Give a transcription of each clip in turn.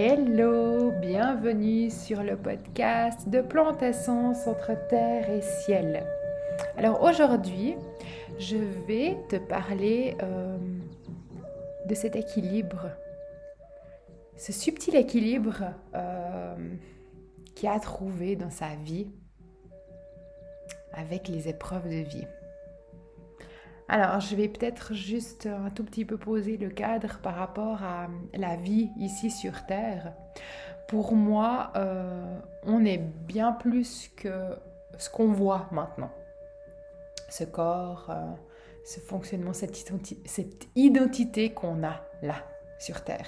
Hello, bienvenue sur le podcast de Plante Essence entre terre et ciel. Alors aujourd'hui, je vais te parler euh, de cet équilibre, ce subtil équilibre euh, qu'il a trouvé dans sa vie avec les épreuves de vie. Alors, je vais peut-être juste un tout petit peu poser le cadre par rapport à la vie ici sur Terre. Pour moi, euh, on est bien plus que ce qu'on voit maintenant. Ce corps, euh, ce fonctionnement, cette, identité qu'on a là, sur Terre.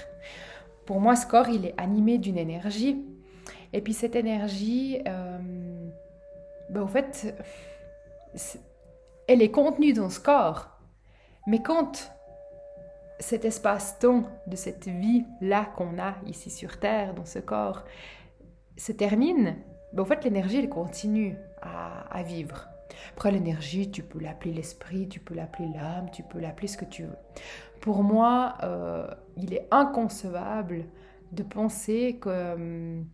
Pour moi, ce corps, il est animé d'une énergie. Et puis cette énergie, euh, ben, au fait, elle est contenue dans ce corps. Mais quand cet espace-temps de cette vie-là qu'on a ici sur Terre, dans ce corps, se termine, ben, en fait, l'énergie, elle continue à, vivre. Après, l'énergie, tu peux l'appeler l'esprit, tu peux l'appeler l'âme, tu peux l'appeler ce que tu veux. Pour moi, euh, il est inconcevable de penser qu'il hum,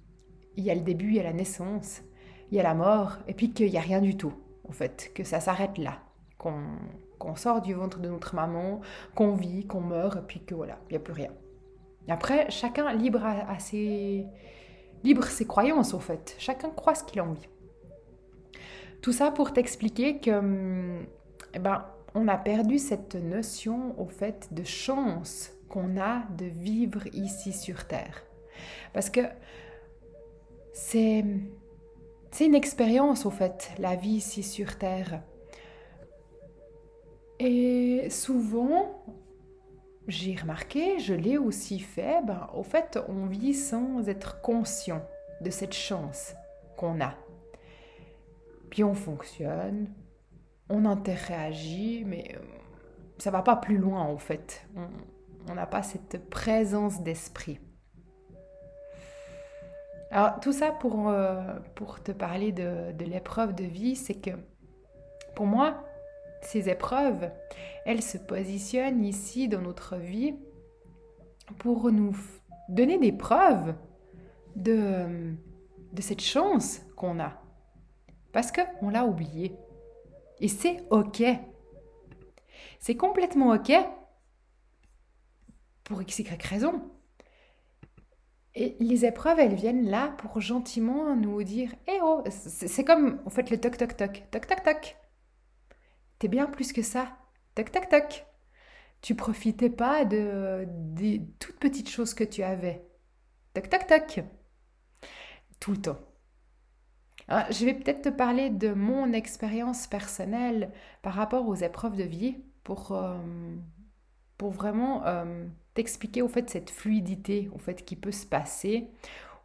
y a le début, il y a la naissance, il y a la mort, et puis qu'il n'y a rien du tout, en fait, que ça s'arrête là qu'on sort du ventre de notre maman, qu'on vit, qu'on meurt, et puis que voilà, il n'y a plus rien. Après, chacun libre à, ses... libre ses croyances, au fait. Chacun croit ce qu'il a envie. Tout ça pour t'expliquer que, eh ben, on a perdu cette notion, au fait, de chance qu'on a de vivre ici sur Terre. Parce que c'est... C'est une expérience, au fait, la vie ici sur Terre. Et souvent, j'ai remarqué, je l'ai aussi fait, ben, au fait, on vit sans être conscient de cette chance qu'on a. Puis on fonctionne, on interagit, mais euh, ça va pas plus loin en fait. On n'a pas cette présence d'esprit. Alors tout ça pour, euh, pour te parler de, de l'épreuve de vie, c'est que pour moi, ces épreuves, elles se positionnent ici dans notre vie pour nous donner des preuves de, de cette chance qu'on a. Parce qu'on l'a oublié. Et c'est OK. C'est complètement OK pour x, y raison. Et les épreuves, elles viennent là pour gentiment nous dire Eh oh C'est comme, en fait, le toc toc toc, toc toc toc. T'es bien plus que ça. Toc, toc, toc. Tu profitais pas de, des toutes petites choses que tu avais. Toc, toc, toc. Tout le temps. Je vais peut-être te parler de mon expérience personnelle par rapport aux épreuves de vie pour, euh, pour vraiment euh, t'expliquer au fait cette fluidité au fait qui peut se passer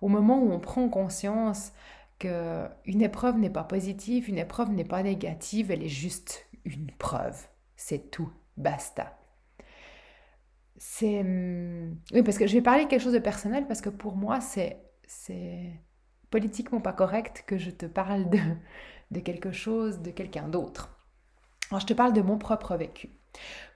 au moment où on prend conscience qu'une épreuve n'est pas positive, une épreuve n'est pas négative, elle est juste une preuve. C'est tout. Basta. C'est. Hum, oui, parce que je vais parler quelque chose de personnel parce que pour moi, c'est. C'est politiquement pas correct que je te parle de, de quelque chose, de quelqu'un d'autre. Alors, je te parle de mon propre vécu.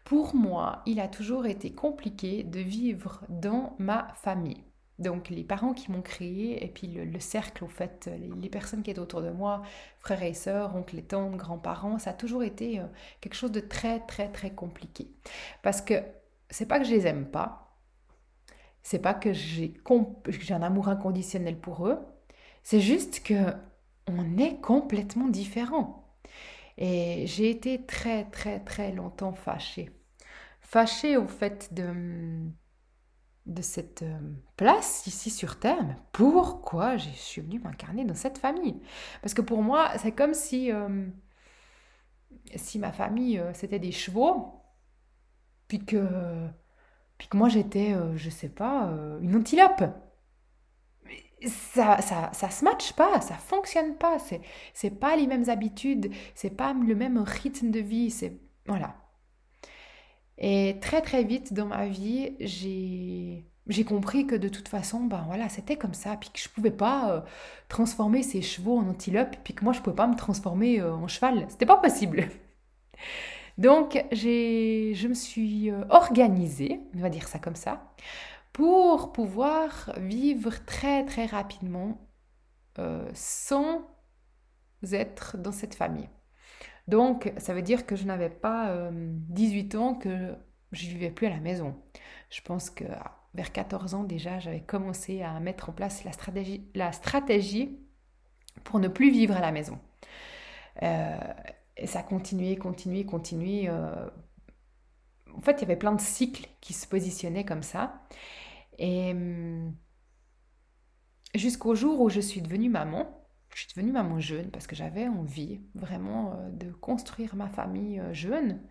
Pour moi, il a toujours été compliqué de vivre dans ma famille. Donc les parents qui m'ont créé et puis le, cercle, au fait, les, personnes qui étaient autour de moi, frères et sœurs, oncles et tantes, grands-parents, ça a toujours été euh, quelque chose de très très très compliqué. Parce que c'est pas que je les aime pas, c'est pas que j'ai un amour inconditionnel pour eux, c'est juste que on est complètement différents. Et j'ai été très très très longtemps fâchée. Fâchée au fait de de cette euh, place ici sur Terre, pourquoi je suis venue m'incarner dans cette famille? Parce que pour moi, c'est comme si, euh, si ma famille, euh, c'était des chevaux, puis que, puis que moi j'étais, je sais pas, une antilope. Ça, ça, ça se matche pas, ça fonctionne pas, c'est, c'est pas les mêmes habitudes, c'est pas le même rythme de vie, c'est, voilà. Et très très vite dans ma vie, j'ai j'ai compris que de toute façon, ben voilà, c'était comme ça, puis que je pouvais pas euh, transformer ces chevaux en antilope, puis que moi je pouvais pas me transformer euh, en cheval, c'était pas possible. Donc j'ai, je me suis euh, organisée, on va dire ça comme ça, pour pouvoir vivre très très rapidement euh, sans être dans cette famille. Donc, ça veut dire que je n'avais pas 18 ans, que je vivais plus à la maison. Je pense que vers 14 ans déjà, j'avais commencé à mettre en place la stratégie, pour ne plus vivre à la maison. Euh, et ça continuait, continuait, continuait. Euh. En fait, il y avait plein de cycles qui se positionnaient comme ça. Et hum, jusqu'au jour où je suis devenue maman, je suis devenue maman jeune parce que j'avais envie vraiment euh, de construire ma famille jeune.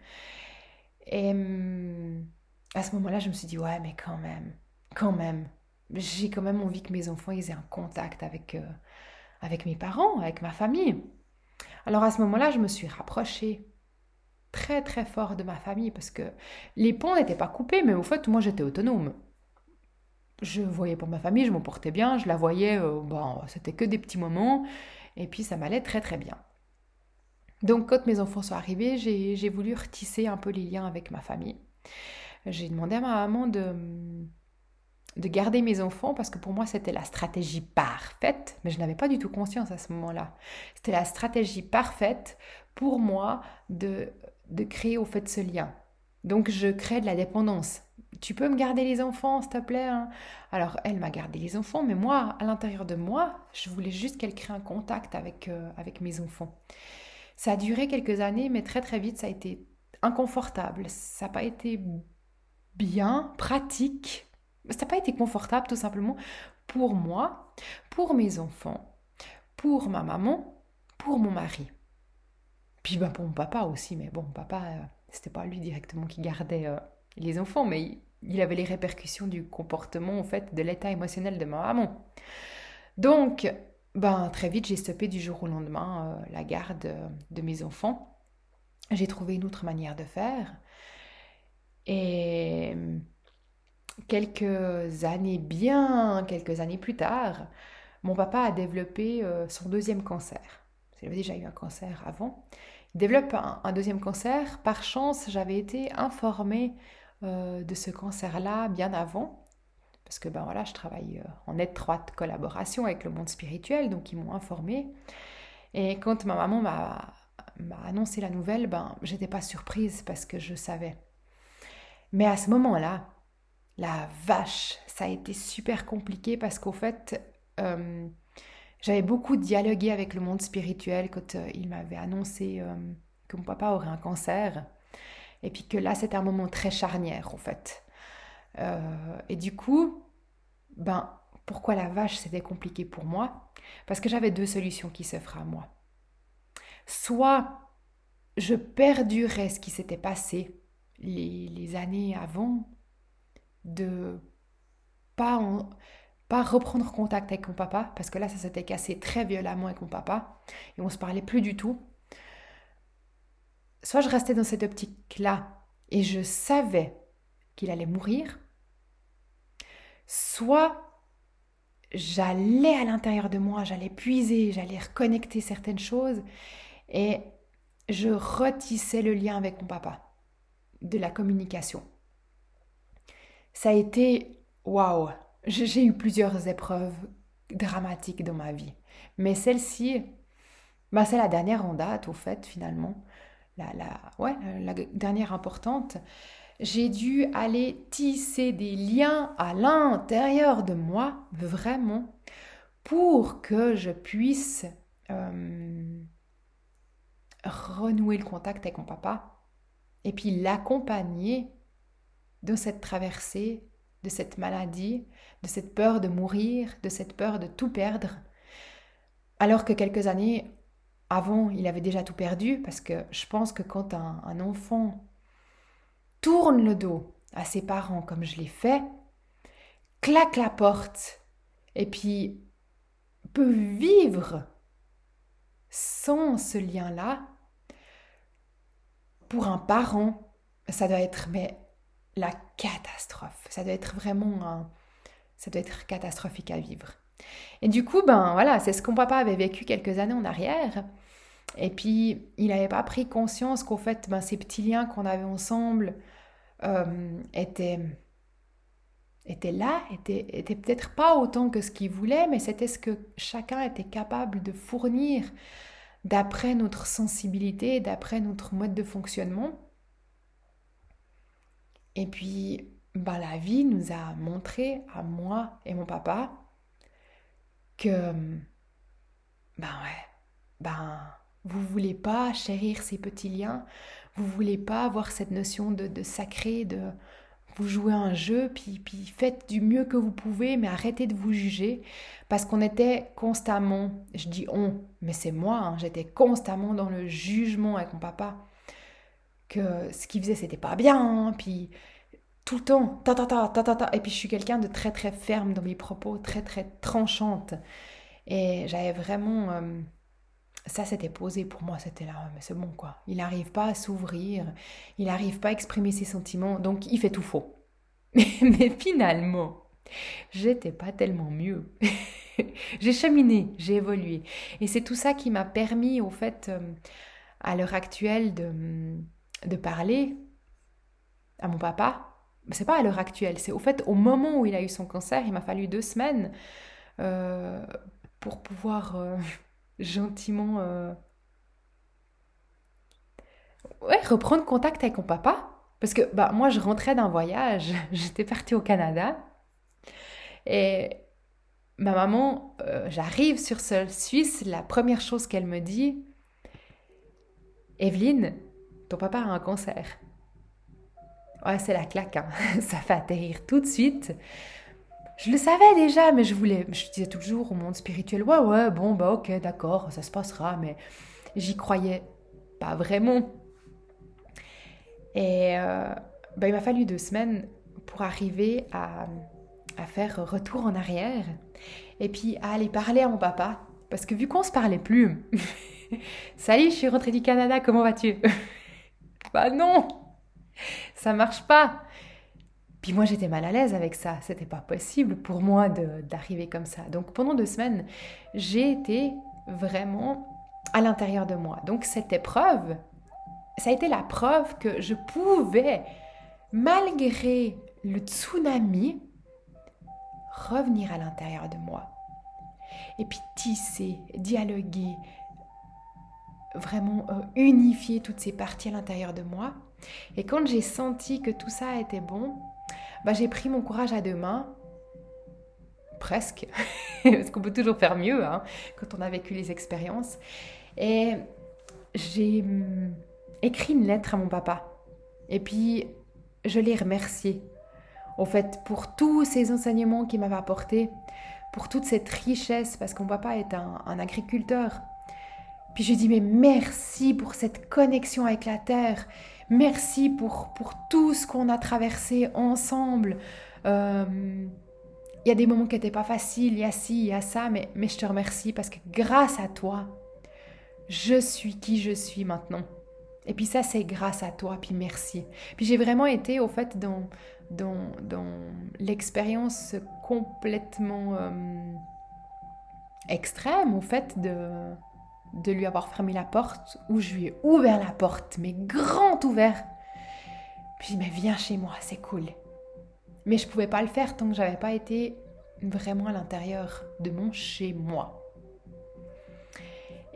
Et hum, à ce moment-là, je me suis dit, ouais, mais quand même, quand même, j'ai quand même envie que mes enfants aient un contact avec, avec mes parents, avec ma famille. Alors à ce moment-là, je me suis rapprochée très très fort de ma famille parce que les ponts n'étaient pas coupés, mais au fait, moi j'étais autonome. Je voyais pour ma famille, je m'en portais bien, je la voyais, euh, bon, c'était que des petits moments, et puis ça m'allait très très bien. Donc quand mes enfants sont arrivés, j'ai voulu retisser un peu les liens avec ma famille. J'ai demandé à ma maman de, de garder mes enfants parce que pour moi c'était la stratégie parfaite, mais je n'avais pas du tout conscience à ce moment-là. C'était la stratégie parfaite pour moi de, de créer au fait ce lien. Donc je crée de la dépendance. Tu peux me garder les enfants, s'il te plaît hein Alors elle m'a gardé les enfants, mais moi, à l'intérieur de moi, je voulais juste qu'elle crée un contact avec, euh, avec mes enfants. Ça a duré quelques années, mais très très vite, ça a été inconfortable. Ça n'a pas été bien, pratique, ça n'a pas été confortable tout simplement pour moi, pour mes enfants, pour ma maman, pour mon mari. Puis ben, pour mon papa aussi, mais bon, papa, euh, c'était pas lui directement qui gardait euh, les enfants, mais il, avait les répercussions du comportement, en fait, de l'état émotionnel de ma maman. Donc, ben, très vite, j'ai stoppé du jour au lendemain euh, la garde de mes enfants. J'ai trouvé une autre manière de faire. Et quelques années, bien quelques années plus tard, mon papa a développé euh, son deuxième cancer. Il avait déjà eu un cancer avant. Il développe un, deuxième cancer. Par chance, j'avais été informée euh, de ce cancer-là bien avant. Parce que ben voilà, je travaille euh, en étroite collaboration avec le monde spirituel, donc ils m'ont informée. Et quand ma maman m'a annoncé la nouvelle, ben j'étais pas surprise parce que je savais. Mais à ce moment-là, la vache, ça a été super compliqué parce qu'au fait, euh, j'avais beaucoup dialogué avec le monde spirituel quand il m'avait annoncé que mon papa aurait un cancer. Et puis que là, c'était un moment très charnière, en fait. et du coup, ben, pourquoi la vache, c'était compliqué pour moi? Parce que j'avais deux solutions qui s'offraient à moi. Soit je perdurais ce qui s'était passé les années avant, de pas, pas reprendre contact avec mon papa, parce que là, ça s'était cassé très violemment avec mon papa, et on se parlait plus du tout. Soit je restais dans cette optique-là, et je savais qu'il allait mourir, soit j'allais à l'intérieur de moi, j'allais puiser, j'allais reconnecter certaines choses, et je retissais le lien avec mon papa, de la communication ça a été waouh. J'ai eu plusieurs épreuves dramatiques dans ma vie, mais celle-ci, bah, c'est la dernière en date, au fait, finalement. La, la, ouais, la dernière importante. J'ai dû aller tisser des liens à l'intérieur de moi, vraiment, pour que je puisse euh, renouer le contact avec mon papa et puis l'accompagner de cette traversée, de cette maladie, de cette peur de mourir, de cette peur de tout perdre, alors que quelques années avant, il avait déjà tout perdu, parce que je pense que quand un, enfant tourne le dos à ses parents comme je l'ai fait, claque la porte, et puis peut vivre sans ce lien-là, pour un parent, ça doit être mais la catastrophe. Ça doit être vraiment un... ça doit être catastrophique à vivre. Et du coup, ben voilà, c'est ce qu'on papa avait vécu quelques années en arrière. Et puis, il n'avait pas pris conscience qu'au fait, ben, ces petits liens qu'on avait ensemble euh, étaient, était là, était, était peut-être pas autant que ce qu'il voulait, mais c'était ce que chacun était capable de fournir d'après notre sensibilité, d'après notre mode de fonctionnement. Et puis, ben, la vie nous a montré, à moi et mon papa, que, ben ouais, ben, vous voulez pas chérir ces petits liens, vous voulez pas avoir cette notion de, de sacré, de vous jouez un jeu, puis, puis faites du mieux que vous pouvez, mais arrêtez de vous juger, parce qu'on était constamment, je dis on, mais c'est moi, hein, j'étais constamment dans le jugement avec mon papa, que ce qu'il faisait c'était pas bien, hein, puis tout le temps, ta ta ta ta ta ta, et puis je suis quelqu'un de très très ferme dans mes propos, très très tranchante, et j'avais vraiment... Euh, ça c'était posé pour moi, c'était là, mais c'est bon quoi. Il n'arrive pas à s'ouvrir, il n'arrive pas à exprimer ses sentiments, donc il fait tout faux. mais finalement, j'étais pas tellement mieux. j'ai cheminé, j'ai évolué. Et c'est tout ça qui m'a permis, au fait, euh, à l'heure actuelle, de, de parler à mon papa. C'est pas à l'heure actuelle, c'est au fait, au moment où il a eu son cancer, il m'a fallu deux semaines euh, pour pouvoir euh, gentiment euh, ouais, reprendre contact avec mon papa. Parce que bah, moi, je rentrais d'un voyage, j'étais partie au Canada. Et ma maman, j'arrive sur ce Suisse, la première chose qu'elle me dit, Evelyne, ton papa a un cancer. Ouais, c'est la claque, hein. ça fait atterrir tout de suite. Je le savais déjà, mais je voulais, je disais toujours au monde spirituel, ouais, ouais, bon, bah ok, d'accord, ça se passera, mais j'y croyais pas vraiment. Et euh, bah, il m'a fallu deux semaines pour arriver à, faire retour en arrière et puis à aller parler à mon papa. Parce que vu qu'on se parlait plus, salut, je suis rentrée du Canada, comment vas-tu? Bah non, ça marche pas. Puis moi, j'étais mal à l'aise avec ça. C'était pas possible pour moi d'arriver comme ça. Donc pendant deux semaines, j'ai été vraiment à l'intérieur de moi. Donc cette épreuve, ça a été la preuve que je pouvais, malgré le tsunami, revenir à l'intérieur de moi. Et puis tisser, dialoguer, vraiment euh, unifier toutes ces parties à l'intérieur de moi. Et quand j'ai senti que tout ça était bon, bah, j'ai pris mon courage à deux mains, presque, parce qu'on peut toujours faire mieux hein, quand on a vécu les expériences. Et j'ai hum, écrit une lettre à mon papa. Et puis, je l'ai remercié, au fait, pour tous ces enseignements qu'il m'avait apportés, pour toute cette richesse, parce que mon papa est un, un agriculteur. Puis je dit, mais merci pour cette connexion avec la terre. Merci pour, pour tout ce qu'on a traversé ensemble. Euh, il y a des moments qui n'étaient pas faciles, il y a ci, il y a ça, mais, mais je te remercie parce que grâce à toi, je suis qui je suis maintenant. Et puis ça, c'est grâce à toi, puis merci. Puis j'ai vraiment été, au fait, dans, dans, dans l'expérience complètement euh, extrême, au fait, de, de lui avoir fermé la porte, ou je lui ai ouvert la porte, mais grand ouvert. Puis mais viens chez moi, c'est cool. Mais je pouvais pas le faire tant que j'avais pas été vraiment à l'intérieur de mon chez moi.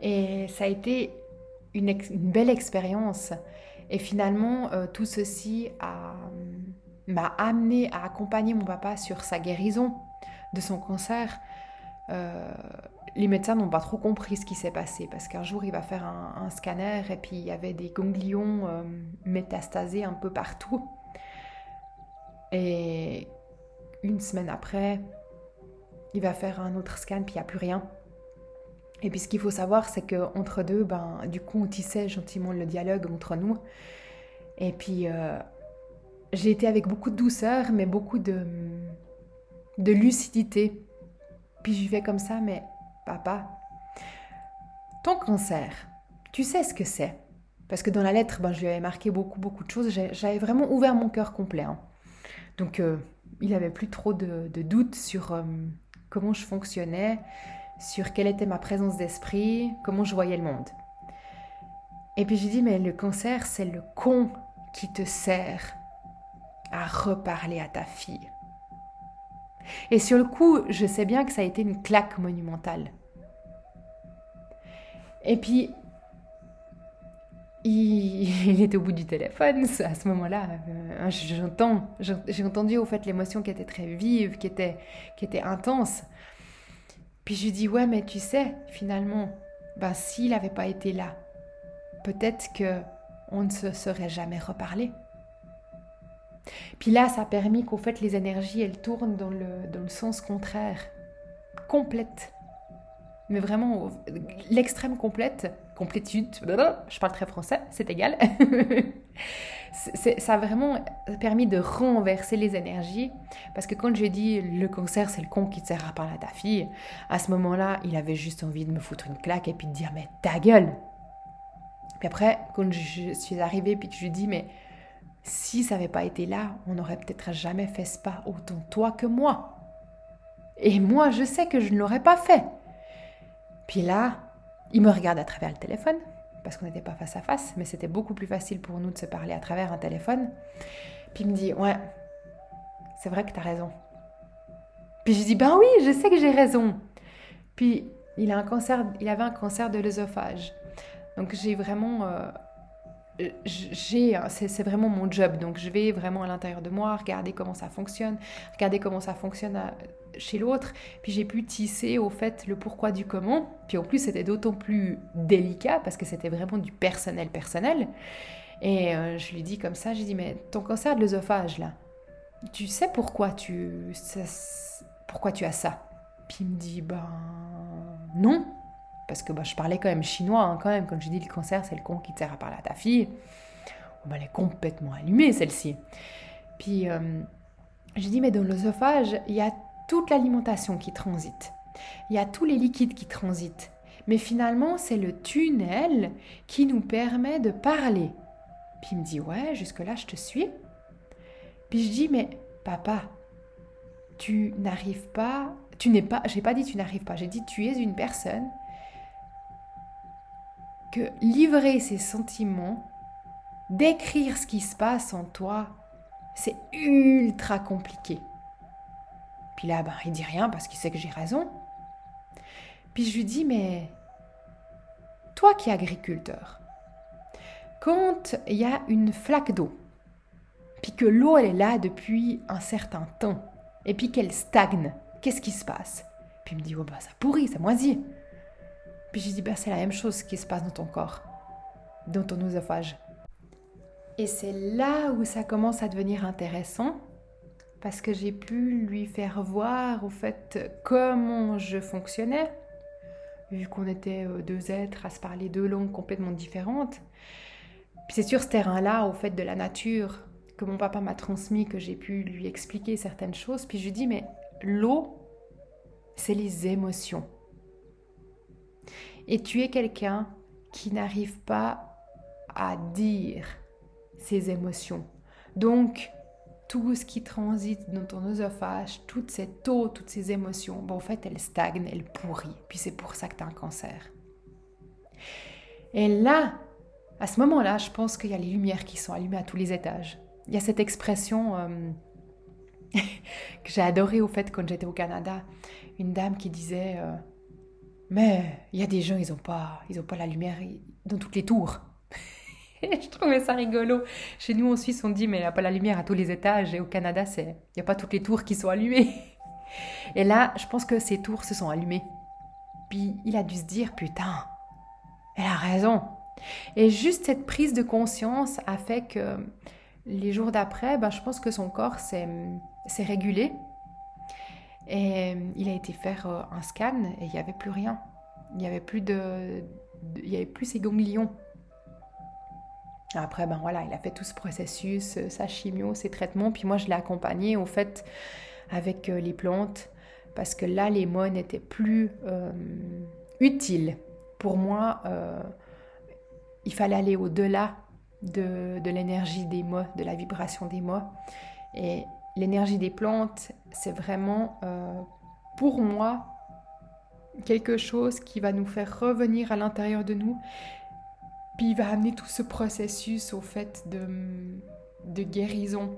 Et ça a été une, belle expérience. Et finalement, euh, tout ceci m'a amené à accompagner mon papa sur sa guérison de son cancer. Euh, les médecins n'ont pas trop compris ce qui s'est passé parce qu'un jour il va faire un, scanner et puis il y avait des ganglions euh, métastasés un peu partout. Et une semaine après, il va faire un autre scan puis il n'y a plus rien. Et puis ce qu'il faut savoir, c'est qu'entre deux, ben, du coup, on tissait gentiment le dialogue entre nous. Et puis, euh, j'ai été avec beaucoup de douceur, mais beaucoup de, de lucidité. Puis j'y vais comme ça, mais Papa, ton cancer, tu sais ce que c'est? Parce que dans la lettre, ben, je lui avais marqué beaucoup, beaucoup de choses. J'avais vraiment ouvert mon cœur complet. Hein. Donc, euh, il n'avait plus trop de, doutes sur euh, comment je fonctionnais, sur quelle était ma présence d'esprit, comment je voyais le monde. Et puis j'ai dit, mais le cancer, c'est le con qui te sert à reparler à ta fille. Et sur le coup, je sais bien que ça a été une claque monumentale. Et puis, il, était au bout du téléphone à ce moment-là. Euh, j'entends, j'ai entendu au fait l'émotion qui était très vive, qui était, qui était intense. Puis je lui dis ouais, mais tu sais, finalement, ben s'il n'avait pas été là, peut-être que on ne se serait jamais reparlé. Puis là, ça a permis qu'au fait les énergies elles tournent dans le, dans le sens contraire, complète mais vraiment l'extrême complète, complétude, je parle très français, c'est égal. ça a vraiment permis de renverser les énergies, parce que quand j'ai dit le cancer c'est le con qui te sert à parler à ta fille, à ce moment-là, il avait juste envie de me foutre une claque et puis de dire mais ta gueule. Puis après, quand je suis arrivée, puis je lui dis mais si ça n'avait pas été là, on n'aurait peut-être jamais fait ce pas autant toi que moi. Et moi, je sais que je ne l'aurais pas fait. Puis là, il me regarde à travers le téléphone, parce qu'on n'était pas face à face, mais c'était beaucoup plus facile pour nous de se parler à travers un téléphone. Puis il me dit, ouais, c'est vrai que tu as raison. Puis je dis, ben oui, je sais que j'ai raison. Puis il, a un cancer, il avait un cancer de l'œsophage. Donc j'ai vraiment... Euh, j'ai, c'est vraiment mon job, donc je vais vraiment à l'intérieur de moi, regarder comment ça fonctionne, regarder comment ça fonctionne euh, chez l'autre, puis j'ai pu tisser au fait le pourquoi du comment, puis en plus c'était d'autant plus délicat parce que c'était vraiment du personnel personnel, et euh, je lui dis comme ça, j'ai dit mais ton cancer de l'œsophage là, tu sais pourquoi tu, pourquoi tu as ça? Puis il me dit ben non, parce que bah, je parlais quand même chinois, hein, quand même, quand je dis le cancer, c'est le con qui te sert à parler à ta fille. Oh, bah, elle est complètement allumée, celle-ci. Puis, euh, je dis, mais dans l'œsophage, il y a toute l'alimentation qui transite. Il y a tous les liquides qui transitent. Mais finalement, c'est le tunnel qui nous permet de parler. Puis il me dit, ouais, jusque-là, je te suis. Puis je dis, mais papa, tu n'arrives pas, tu n'es pas, j'ai pas dit tu n'arrives pas, j'ai dit tu es une personne que livrer ses sentiments, décrire ce qui se passe en toi, c'est ultra compliqué. Puis là, ben, il dit rien parce qu'il sait que j'ai raison. Puis je lui dis, mais toi qui es agriculteur, quand il y a une flaque d'eau, puis que l'eau elle est là depuis un certain temps, et puis qu'elle stagne, qu'est-ce qui se passe? Puis il me dit, oh bah ça pourrit, ça moisit. Puis je dis, bah, c'est la même chose qui se passe dans ton corps, dans ton oesophage. Et c'est là où ça commence à devenir intéressant, parce que j'ai pu lui faire voir au fait comment je fonctionnais, vu qu'on était euh, deux êtres à se parler deux langues complètement différentes. Puis c'est sur ce terrain-là, au fait de la nature, que mon papa m'a transmis, que j'ai pu lui expliquer certaines choses. Puis je lui dis, mais l'eau, c'est les émotions et tu es quelqu'un qui n'arrive pas à dire ses émotions. Donc, tout ce qui transite dans ton oesophage, toute cette eau, toutes ces émotions, bon, en fait, elles stagnent, elles pourrissent. Puis c'est pour ça que tu as un cancer. Et là, à ce moment-là, je pense qu'il y a les lumières qui sont allumées à tous les étages. Il y a cette expression euh, que j'ai adorée au fait quand j'étais au Canada. Une dame qui disait euh, mais il y a des gens, ils n'ont pas, ils ont pas la lumière dans toutes les tours. je trouvais ça rigolo. Chez nous en Suisse, on dit mais il n'y a pas la lumière à tous les étages. Et au Canada, il n'y a pas toutes les tours qui sont allumées. Et là, je pense que ces tours se sont allumées. Puis il a dû se dire putain, elle a raison. Et juste cette prise de conscience a fait que les jours d'après, ben, je pense que son corps s'est régulé et euh, il a été faire euh, un scan et il n'y avait plus rien. Il n'y avait plus de, il y avait plus ses ganglions. Après, ben voilà, il a fait tout ce processus, euh, sa chimio, ses traitements. Puis moi, je l'ai accompagné au fait avec les plantes parce que là, les mots n'étaient plus utiles. Pour moi, il fallait aller au-delà de, de l'énergie des mots, de la vibration des mots. Et l'énergie des plantes, c'est vraiment euh, pour moi quelque chose qui va nous faire revenir à l'intérieur de nous, puis il va amener tout ce processus au fait de, de guérison.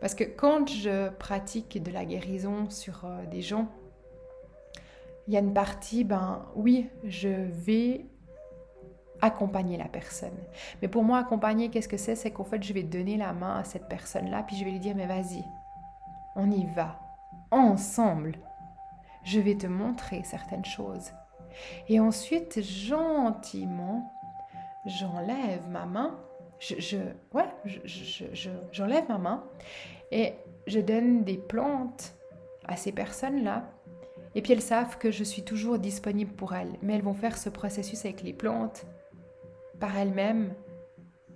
Parce que quand je pratique de la guérison sur euh, des gens, il y a une partie, ben oui, je vais accompagner la personne. Mais pour moi, accompagner, qu'est-ce que c'est? C'est qu'en fait, je vais donner la main à cette personne-là, puis je vais lui dire, mais vas-y, on y va, ensemble. Je vais te montrer certaines choses. Et ensuite, gentiment, j'enlève ma main. Je, ouais, j'enlève je, ma main et je donne des plantes à ces personnes-là. Et puis elles savent que je suis toujours disponible pour elles. Mais elles vont faire ce processus avec les plantes par elles-mêmes.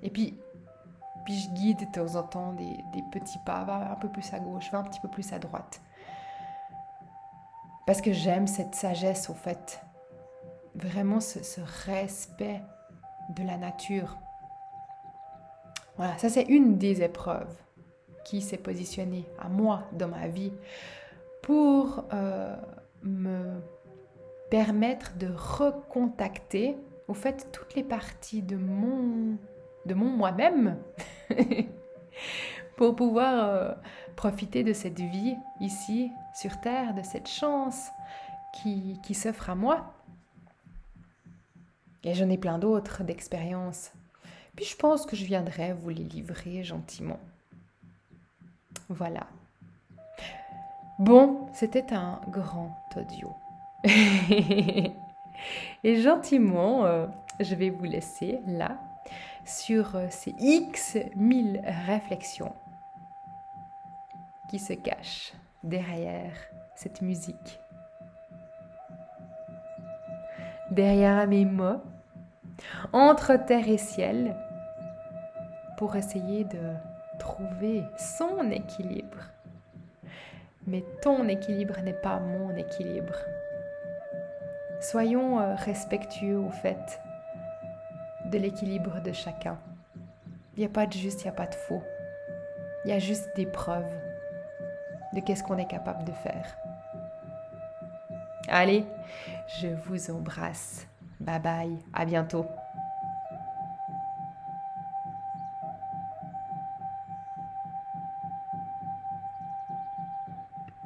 Et puis, je guide de temps en temps des, des petits pas, va un peu plus à gauche, va un petit peu plus à droite. Parce que j'aime cette sagesse au fait vraiment ce, respect de la nature. Voilà, ça c'est une des épreuves qui s'est positionnée à moi dans ma vie pour euh, me permettre de recontacter au fait toutes les parties de mon de mon moi-même pour pouvoir euh, profiter de cette vie ici sur terre, de cette chance qui, s'offre à moi. Et j'en ai plein d'autres d'expériences. Puis je pense que je viendrai vous les livrer gentiment. Voilà. Bon, c'était un grand audio. Et gentiment, euh, je vais vous laisser là sur euh, ces X mille réflexions qui se cachent derrière cette musique derrière mes mots, entre terre et ciel, pour essayer de trouver son équilibre. Mais ton équilibre n'est pas mon équilibre. Soyons euh, respectueux au fait de l'équilibre de chacun. Il n'y a pas de juste, il n'y a pas de faux. Il y a juste des preuves de qu'est-ce qu'on est capable de faire. Allez, je vous embrasse. Bye bye, à bientôt.